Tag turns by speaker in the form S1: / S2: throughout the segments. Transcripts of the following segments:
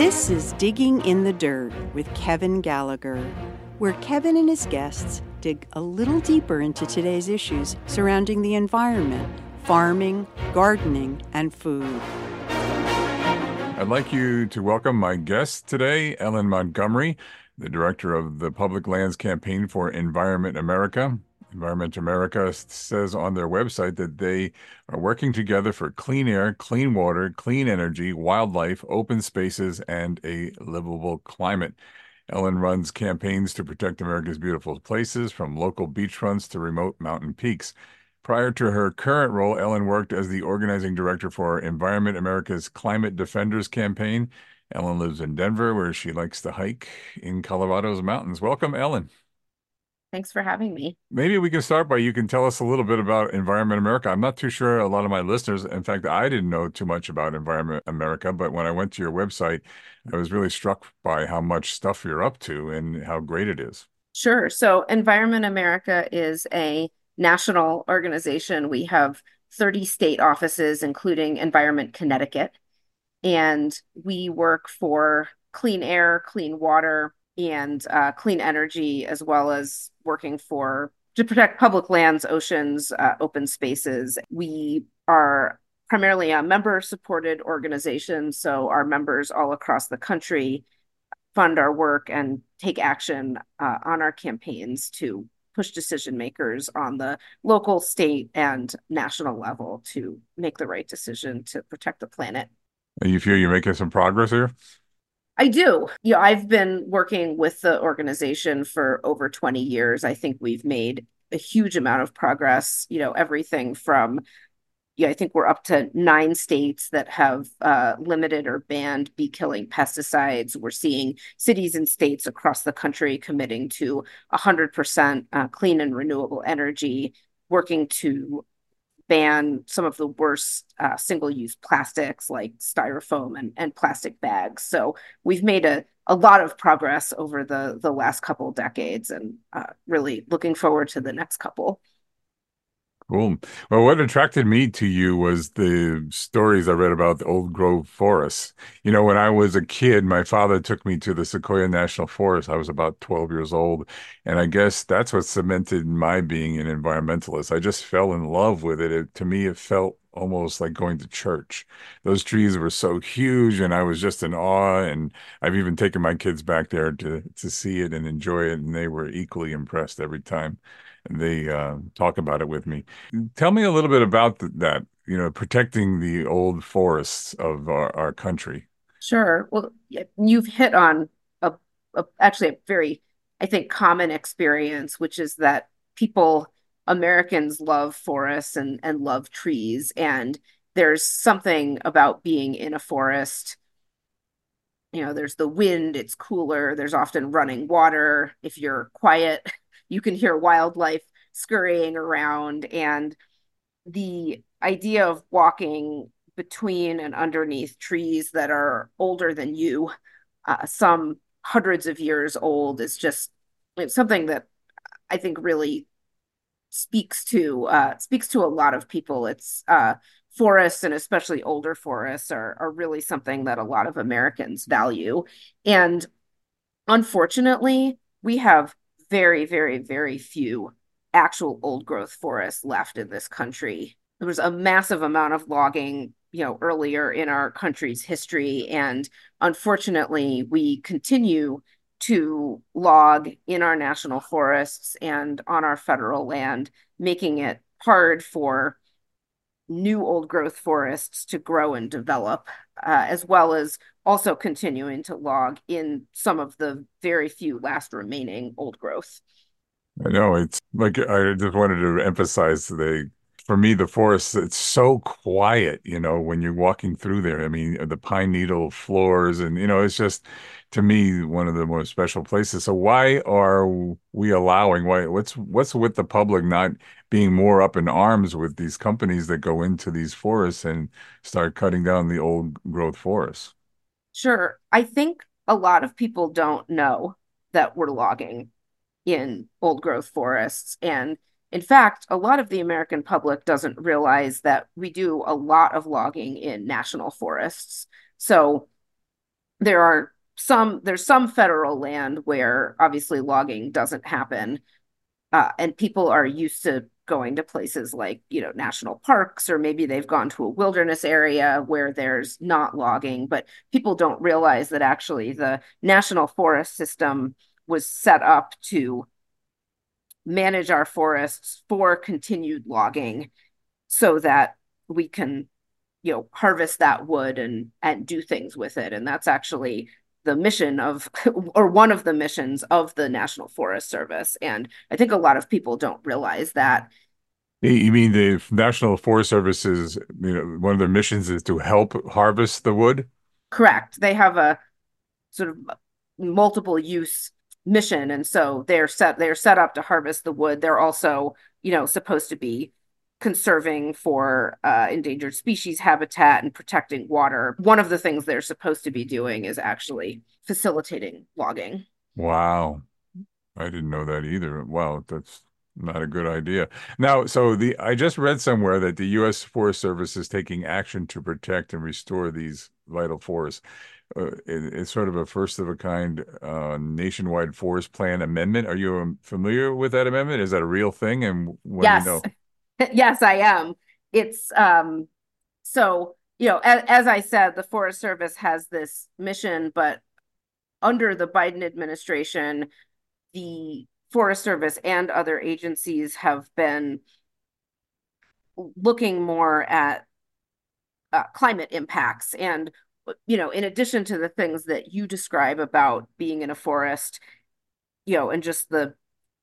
S1: This is Digging in the Dirt with Kevin Gallagher, where Kevin and his guests dig a little deeper into today's issues surrounding the environment, farming, gardening, and food.
S2: I'd like you to welcome my guest today, Ellen Montgomery, the director of the Public Lands Campaign for Environment America. Environment America says on their website that they are working together for clean air, clean water, clean energy, wildlife, open spaces, and a livable climate. Ellen runs campaigns to protect America's beautiful places, from local beachfronts to remote mountain peaks. Prior to her current role, Ellen worked as the organizing director for Environment America's Climate Defenders campaign. Ellen lives in Denver, where she likes to hike in Colorado's mountains. Welcome, Ellen.
S3: Thanks for having me.
S2: Maybe we can start by you can tell us a little bit about Environment America. I'm not too sure a lot of my listeners, in fact, I didn't know too much about Environment America, but when I went to your website, I was really struck by how much stuff you're up to and how great it is.
S3: Sure. So, Environment America is a national organization. We have 30 state offices, including Environment Connecticut, and we work for clean air, clean water, and uh, clean energy, as well as working for to protect public lands, oceans, uh, open spaces. We are primarily a member supported organization. So our members all across the country fund our work and take action uh, on our campaigns to push decision makers on the local, state, and national level to make the right decision to protect the planet.
S2: You feel you're making some progress here?
S3: I do. Yeah, I've been working with the organization for over 20 years. I think we've made a huge amount of progress, you know, everything from yeah, I think we're up to nine states that have uh, limited or banned bee killing pesticides. We're seeing cities and states across the country committing to 100% uh, clean and renewable energy, working to ban some of the worst uh, single-use plastics like styrofoam and, and plastic bags. So we've made a, a lot of progress over the, the last couple decades and uh, really looking forward to the next couple.
S2: Cool. Well, what attracted me to you was the stories I read about the old growth forests. You know, when I was a kid, my father took me to the Sequoia National Forest. I was about 12 years old. And I guess that's what cemented my being an environmentalist. I just fell in love with it. it to me, it felt almost like going to church. Those trees were so huge and I was just in awe. And I've even taken my kids back there to, to see it and enjoy it. And they were equally impressed every time they uh, talk about it with me. Tell me a little bit about th- that. You know, protecting the old forests of our, our country.
S3: Sure. Well, you've hit on a, a actually a very, I think, common experience, which is that people, Americans, love forests and and love trees, and there's something about being in a forest you know there's the wind it's cooler there's often running water if you're quiet you can hear wildlife scurrying around and the idea of walking between and underneath trees that are older than you uh, some hundreds of years old is just something that i think really speaks to uh, speaks to a lot of people. It's uh, forests and especially older forests are, are really something that a lot of americans value. And unfortunately we have very, very, very few actual old growth forests left in this country. There was a massive amount of logging, you know, earlier in our country's history. And unfortunately, we continue to log in our national forests and on our federal land, making it hard for new old growth forests to grow and develop, uh, as well as also continuing to log in some of the very few last remaining old growth.
S2: I know it's like I just wanted to emphasize the for me the forest it's so quiet you know when you're walking through there. I mean the pine needle floors and you know it's just to me one of the most special places. So why are we allowing why what's what's with the public not being more up in arms with these companies that go into these forests and start cutting down the old growth forests?
S3: Sure. I think a lot of people don't know that we're logging in old growth forests and in fact, a lot of the American public doesn't realize that we do a lot of logging in national forests. So there are some there's some federal land where obviously logging doesn't happen uh, and people are used to going to places like you know national parks or maybe they've gone to a wilderness area where there's not logging but people don't realize that actually the national forest system was set up to manage our forests for continued logging so that we can you know harvest that wood and and do things with it. And that's actually the mission of or one of the missions of the National Forest Service. And I think a lot of people don't realize that.
S2: You mean the National Forest Service is you know one of their missions is to help harvest the wood?
S3: Correct. They have a sort of multiple use mission and so they're set they're set up to harvest the wood they're also you know supposed to be conserving for uh, endangered species habitat and protecting water. One of the things they're supposed to be doing is actually facilitating logging.
S2: Wow. I didn't know that either. Wow, that's not a good idea. Now, so the I just read somewhere that the U.S. Forest Service is taking action to protect and restore these vital forests. Uh, it, it's sort of a first of a kind uh, nationwide forest plan amendment. Are you um, familiar with that amendment? Is that a real thing? And what
S3: yes.
S2: you know?
S3: yes, I am. It's um so you know, as, as I said, the Forest Service has this mission, but under the Biden administration, the Forest Service and other agencies have been looking more at uh, climate impacts and you know in addition to the things that you describe about being in a forest you know and just the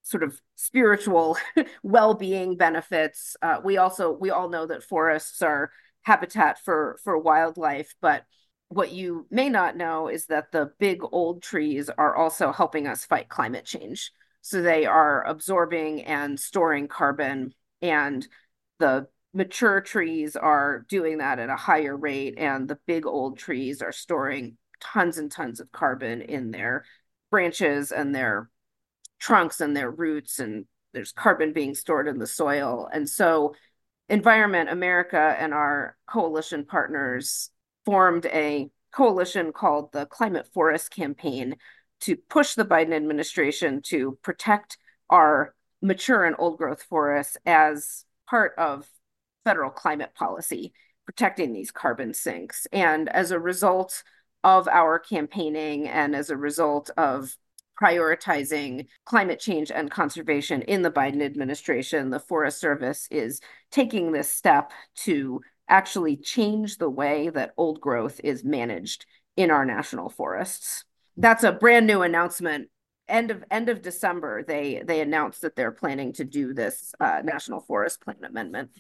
S3: sort of spiritual well-being benefits. Uh, we also we all know that forests are habitat for for wildlife, but what you may not know is that the big old trees are also helping us fight climate change. So they are absorbing and storing carbon, and the mature trees are doing that at a higher rate, and the big old trees are storing tons and tons of carbon in their branches and their trunks and their roots and there's carbon being stored in the soil. And so environment america and our coalition partners formed a coalition called the climate forest campaign to push the biden administration to protect our mature and old growth forests as part of federal climate policy protecting these carbon sinks and as a result of our campaigning and as a result of prioritizing climate change and conservation in the Biden administration, the Forest Service is taking this step to actually change the way that old growth is managed in our national forests. That's a brand new announcement. End of end of December, they they announced that they're planning to do this uh, national forest plan amendment.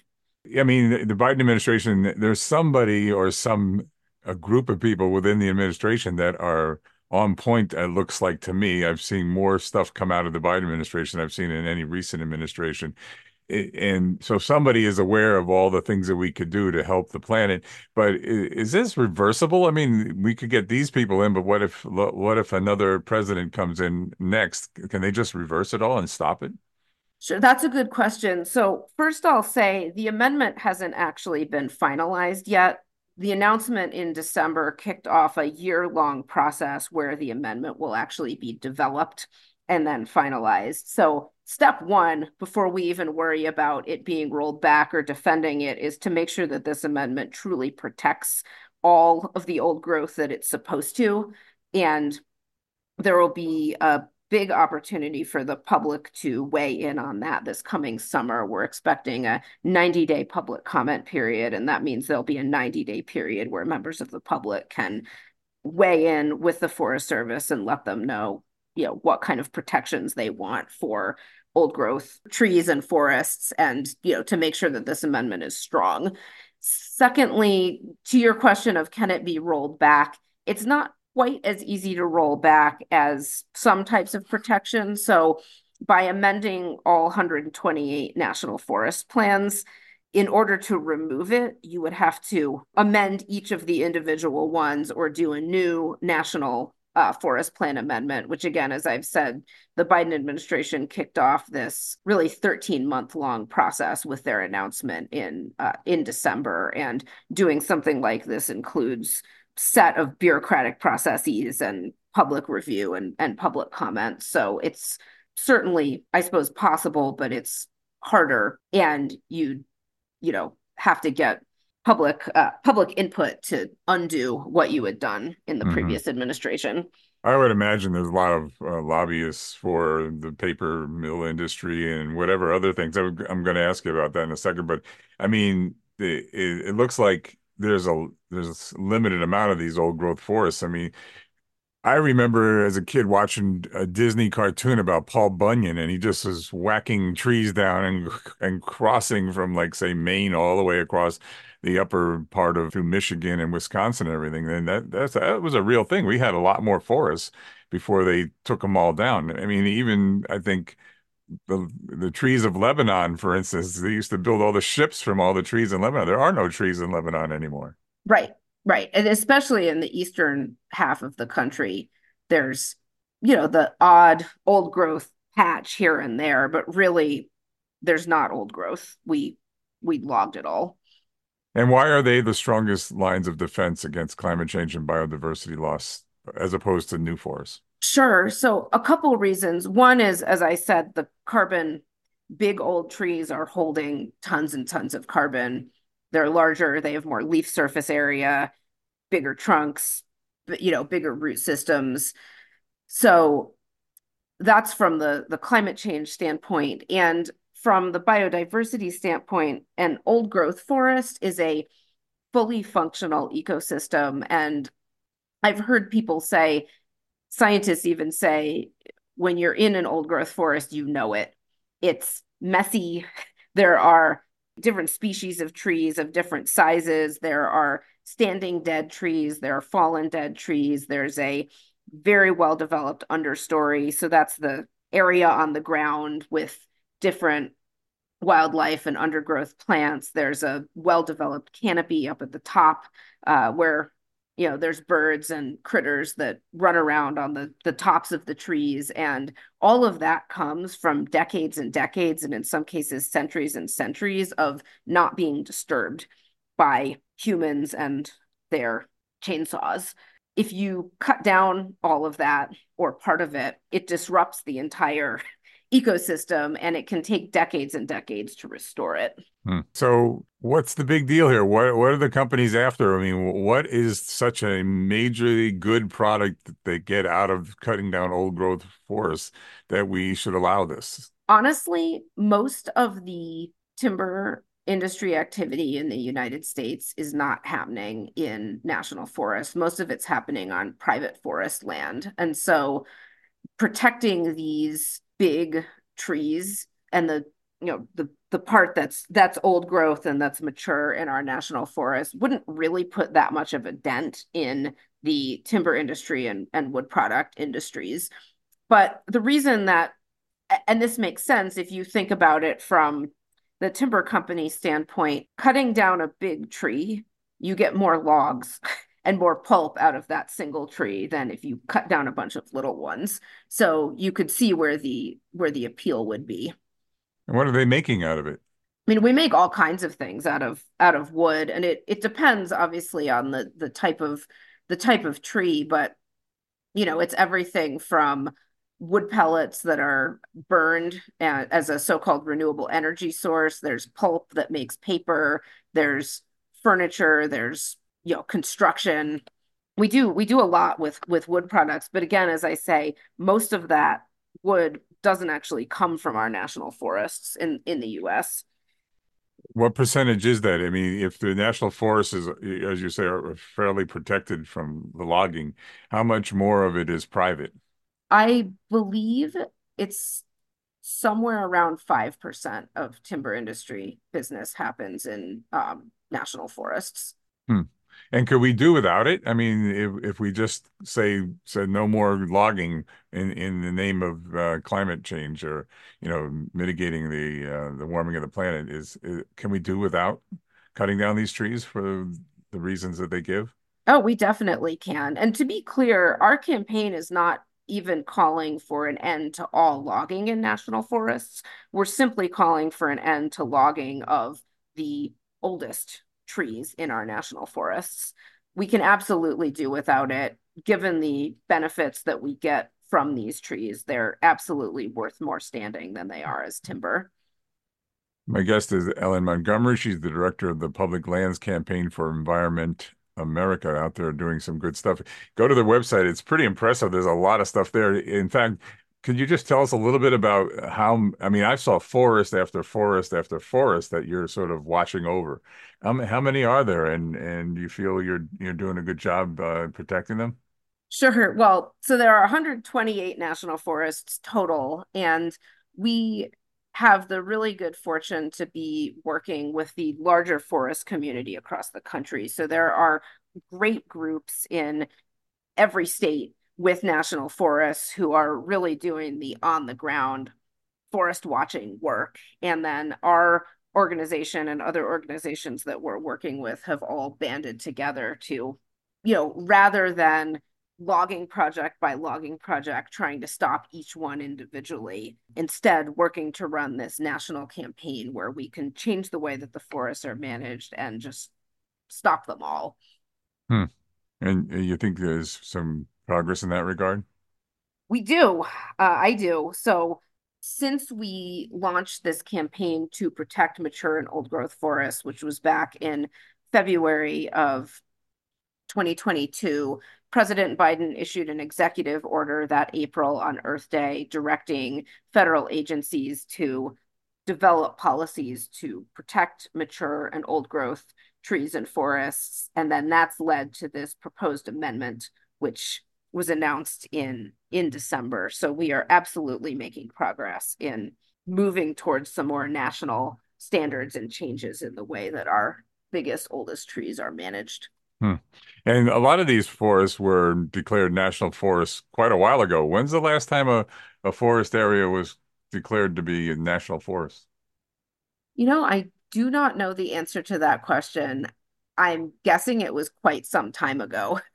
S2: I mean, the Biden administration. There's somebody or some a group of people within the administration that are on point it looks like to me. I've seen more stuff come out of the biden administration i've seen in any recent administration. And so somebody is aware of all the things that we could do to help the planet. But is this reversible? I mean we could get these people in but what if what if another president comes in next? Can they just reverse it all and stop it
S3: Sure, that's a good question. So, first, I'll say the amendment hasn't actually been finalized yet the announcement in December kicked off a year long process where the amendment will actually be developed and then finalized. So, step one, before we even worry about it being rolled back or defending it, is to make sure that this amendment truly protects all of the old growth that it's supposed to. And there will be a big opportunity for the public to weigh in on that this coming summer. We're expecting a 90 day public comment period, and that means there'll be a 90 day period where members of the public can weigh in with the Forest Service and let them know, you know, what kind of protections they want for old growth trees and forests and, you know, to make sure that this amendment is strong. Secondly, to your question of can it be rolled back? It's not quite as easy to roll back as some types of protection. So, by amending all 128 national forest plans, in order to remove it, you would have to amend each of the individual ones or do a new national uh, forest plan amendment, which, again, as I've said, the Biden administration kicked off this really 13 month long process with their announcement in uh, in December. And doing something like this includes set of bureaucratic processes and public review and, and public comment. So it's certainly, I suppose, possible, but it's harder. And you, you know, have to get public uh, public input to undo what you had done in the mm-hmm. previous administration.
S2: I would imagine there's a lot of uh, lobbyists for the paper mill industry and whatever other things. I am going to ask you about that in a second, but I mean, it, it, looks like there's a there's a limited amount of these old growth forests. I mean, I remember as a kid watching a Disney cartoon about Paul Bunyan, and he just was whacking trees down and and crossing from like say Maine all the way across the upper part of through Michigan and Wisconsin and everything. And that that's that was a real thing. We had a lot more forests before they took them all down. I mean, even I think the the trees of Lebanon, for instance, they used to build all the ships from all the trees in Lebanon. There are no trees in Lebanon anymore.
S3: Right. Right. And especially in the eastern half of the country, there's, you know, the odd old growth patch here and there, but really there's not old growth. We we logged it all.
S2: And why are they the strongest lines of defense against climate change and biodiversity loss as opposed to new forests?
S3: Sure. So a couple reasons. One is, as I said, the carbon, big old trees are holding tons and tons of carbon they're larger, they have more leaf surface area, bigger trunks, you know, bigger root systems. So that's from the the climate change standpoint and from the biodiversity standpoint an old growth forest is a fully functional ecosystem and I've heard people say scientists even say when you're in an old growth forest you know it. It's messy. There are different species of trees of different sizes. There are standing dead trees, there are fallen dead trees. There's a very well developed understory. So that's the area on the ground with different wildlife and undergrowth plants. There's a well developed canopy up at the top uh, where you know there's birds and critters that run around on the the tops of the trees and all of that comes from decades and decades and in some cases centuries and centuries of not being disturbed by humans and their chainsaws. If you cut down all of that or part of it it disrupts the entire ecosystem and it can take decades and decades to restore it.
S2: Hmm. So, what's the big deal here? What what are the companies after? I mean, what is such a majorly good product that they get out of cutting down old growth forests that we should allow this?
S3: Honestly, most of the timber industry activity in the United States is not happening in national forests. Most of it's happening on private forest land. And so protecting these big trees and the you know the the part that's that's old growth and that's mature in our national forest wouldn't really put that much of a dent in the timber industry and, and wood product industries. But the reason that and this makes sense if you think about it from the timber company standpoint cutting down a big tree you get more logs and more pulp out of that single tree than if you cut down a bunch of little ones. So you could see where the where the appeal would be.
S2: And what are they making out of it?
S3: I mean, we make all kinds of things out of out of wood, and it it depends obviously on the the type of the type of tree, but you know, it's everything from wood pellets that are burned uh, as a so-called renewable energy source. There's pulp that makes paper. There's furniture. There's you know construction. We do we do a lot with with wood products but again as i say most of that wood doesn't actually come from our national forests in in the us
S2: what percentage is that? I mean if the national forests is as you say are fairly protected from the logging how much more of it is private?
S3: I believe it's somewhere around 5% of timber industry business happens in um, national forests.
S2: Hmm. And could we do without it? I mean, if if we just say said no more logging in in the name of uh, climate change or you know mitigating the uh, the warming of the planet, is, is can we do without cutting down these trees for the reasons that they give?
S3: Oh, we definitely can. And to be clear, our campaign is not even calling for an end to all logging in national forests. We're simply calling for an end to logging of the oldest trees in our national forests. we can absolutely do without it, given the benefits that we get from these trees. They're absolutely worth more standing than they are as timber.
S2: My guest is Ellen Montgomery. She's the director of the Public Lands Campaign for Environment America out there doing some good stuff. Go to their website. It's pretty impressive. There's a lot of stuff there. In fact, could you just tell us a little bit about how, I mean, I saw forest after forest after forest that you're sort of watching over. Um, how many are there and and you feel you're you're doing a good job uh, protecting them?
S3: Sure. Well, so there are 128 national forests total, and we have the really good fortune to be working with the larger forest community across the country. So there are great groups in every state with national forests who are really doing the on the ground forest watching work. And then our organization and other organizations that we're working with have all banded together to, you know, rather than logging project by logging project, trying to stop each one individually. Instead, working to run this national campaign where we can change the way that the forests are managed and just stop them all.
S2: Hmm. And you think there's some progress in that regard?
S3: We do. Uh, I do. So, since we launched this campaign to protect mature and old growth forests, which was back in February of 2022, President Biden issued an executive order that April on Earth Day directing federal agencies to develop policies to protect mature and old growth trees and forests. And then that's led to this proposed amendment, which was announced in in December. So we are absolutely making progress in moving towards some more national standards and changes in the way that our biggest oldest trees are managed.
S2: Hmm. And a lot of these forests were declared national forests quite a while ago. When's the last time a, a forest area was declared to be a national forest?
S3: You know, I do not know the answer to that question. I'm guessing it was quite some time ago.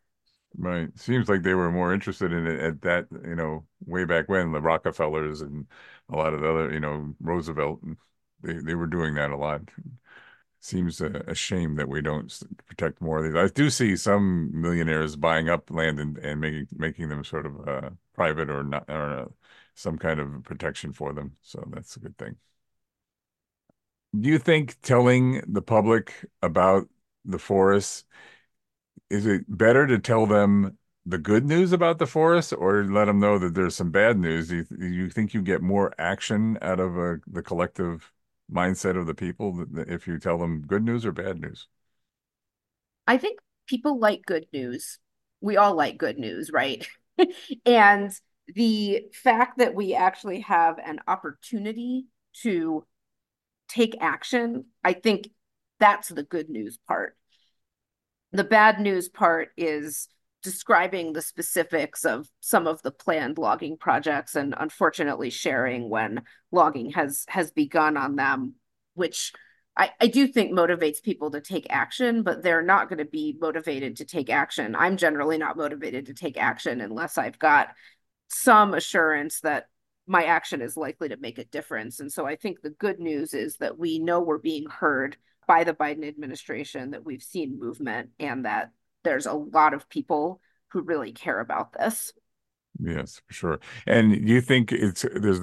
S2: Right. Seems like they were more interested in it at that, you know, way back when the Rockefellers and a lot of the other, you know, Roosevelt, they, they were doing that a lot seems a, a, shame that we don't protect more of these. I do see some millionaires buying up land and, and making making them sort of uh, private or not or uh, some kind of protection for them. So that's a good thing. Do you think telling the public about the forests is it better to tell them the good news about the forest or let them know that there's some bad news? Do you, do you think you get more action out of a, uh, the collective mindset of the people if you tell them good news or bad news?
S3: I think people like good news. We all like good news, right? and the fact that we actually have an opportunity to take action, I think that's the good news part. The bad news part is describing the specifics of some of the planned logging projects and unfortunately sharing when logging has has begun on them which I, I do think motivates people to take action, but they're not going to be motivated to take action. I'm generally not motivated to take action unless I've got some assurance that my action is likely to make a difference. And so I think the good news is that we know we're being heard by the Biden administration, that we've seen movement, and that there's a lot of people who really care about this.
S2: Yes, for sure. And you think it's there's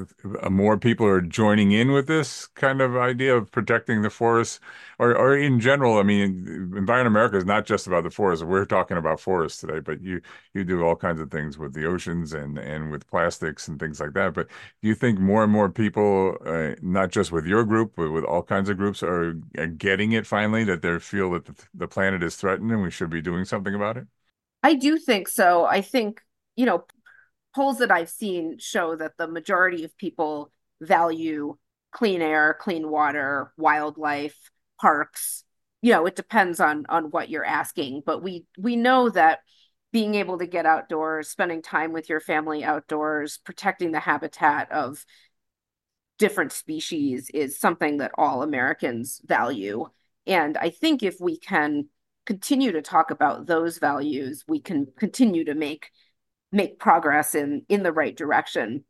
S2: more people are joining in with this kind of idea of protecting the forests, or or in general? I mean, Environment America is not just about the forests. We're talking about forests today, but you you do all kinds of things with the oceans and and with plastics and things like that. But do you think more and more people, uh, not just with your group, but with all kinds of groups, are, are getting it finally that they feel that the, the planet is threatened and we should be doing something about it?
S3: I do think so. I think you know polls that I've seen show that the majority of people value clean air, clean water, wildlife, parks. You know, it depends on on what you're asking, but we we know that being able to get outdoors, spending time with your family outdoors, protecting the habitat of different species is something that all Americans value. And I think if we can continue to talk about those values, we can continue to make make progress in in the right direction.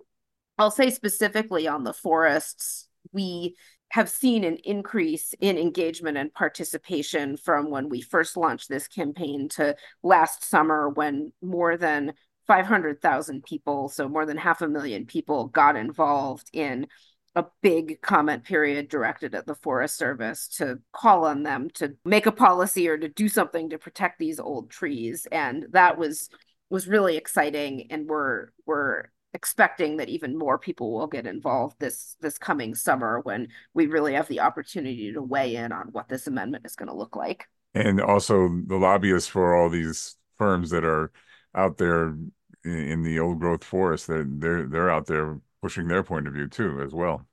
S3: I'll say specifically on the forests, we have seen an increase in engagement and participation from when we first launched this campaign to last summer when more than 500,000 people, so more than half a million people, got involved in a big comment period directed at the Forest Service to call on them to make a policy or to do something to protect these old trees. And that was was really exciting. And we're we're expecting that even more people will get involved this this coming summer when we really have the opportunity to weigh in on what this amendment is going to look like.
S2: And also the lobbyists for all these firms that are out there in the old growth forest, they're they're they're out there pushing their point of view too as well.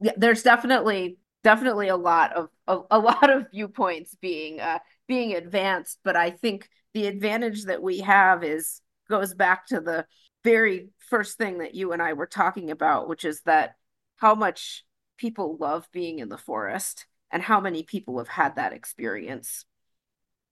S3: Yeah, there's definitely definitely a lot of, a lot of viewpoints being uh, being advanced, but I think the advantage that we have is goes back to the very first thing that you and I were talking about, which is that how much people love being in the forest and how many people have had that experience.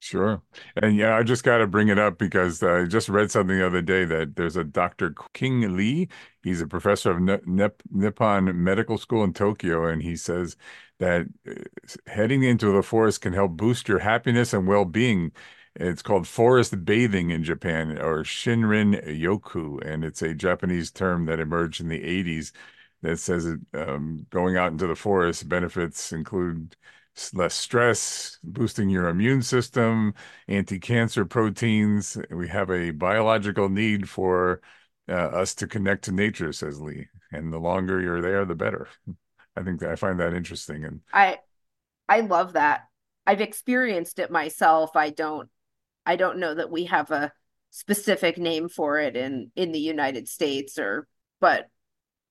S2: Sure. And yeah, I just got to bring it up because I just read something the other day that there's a Dr. Qing Li. He's a professor of Nip- Nippon Medical School in Tokyo. And he says that uh, heading into the forest can help boost your happiness and well being. It's called forest bathing in Japan or Shinrin Yoku. And it's a Japanese term that emerged in the 80s that says um, going out into the forest benefits include less stress, boosting your immune system, anti-cancer proteins. We have a biological need for uh, us to connect to nature, says Li. And the longer you're there, the better. I think that I find that interesting. And
S3: I, I love that. I've experienced it myself. I don't, I don't know that we have a specific name for it in in the United States, or but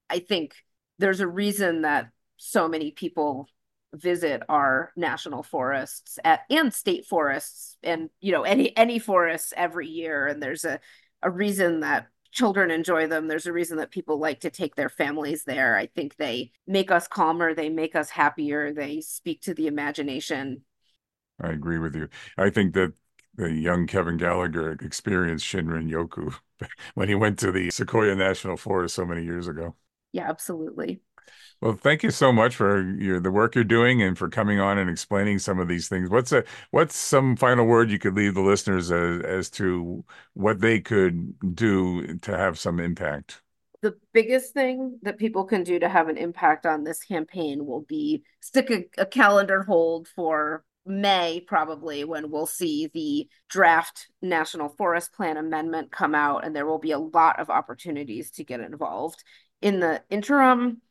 S3: I think there's a reason that so many people visit our national forests at, and state forests and you know any any forests every year. And there's a a reason that children enjoy them. There's a reason that people like to take their families there. I think they make us calmer. They make us happier. They speak to the imagination.
S2: I agree with you. I think that the young Kevin Gallagher experienced Shinrin Yoku when he went to the Sequoia National Forest so many years ago.
S3: Yeah, absolutely.
S2: Well, thank you so much for your the work you're doing and for coming on and explaining some of these things. What's a what's some final word you could leave the listeners as, as to what they could do to have some impact?
S3: The biggest thing that people can do to have an impact on this campaign will be stick a, a calendar hold for May, probably, when we'll see the draft National Forest Plan amendment come out, and there will be a lot of opportunities to get involved. In the interim,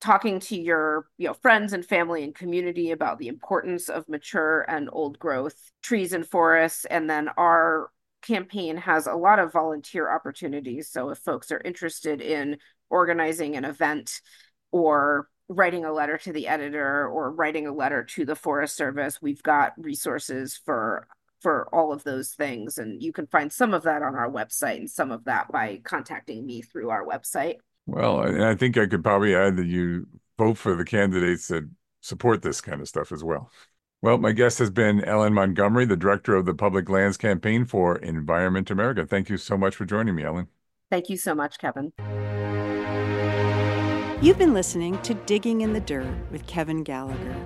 S3: talking to your you know friends and family and community about the importance of mature and old growth trees and forests. And then our campaign has a lot of volunteer opportunities. So if folks are interested in organizing an event or writing a letter to the editor or writing a letter to the forest service we've got resources for for all of those things. And you can find some of that on our website and some of that by contacting me through our website
S2: well, and I think I could probably add that you vote for the candidates that support this kind of stuff as well. Well, my guest has been Ellen Montgomery, the director of the Public Lands Campaign for Environment America. Thank you so much for joining me, Ellen.
S3: Thank you so much, Kevin.
S1: You've been listening to Digging in the Dirt with Kevin Gallagher.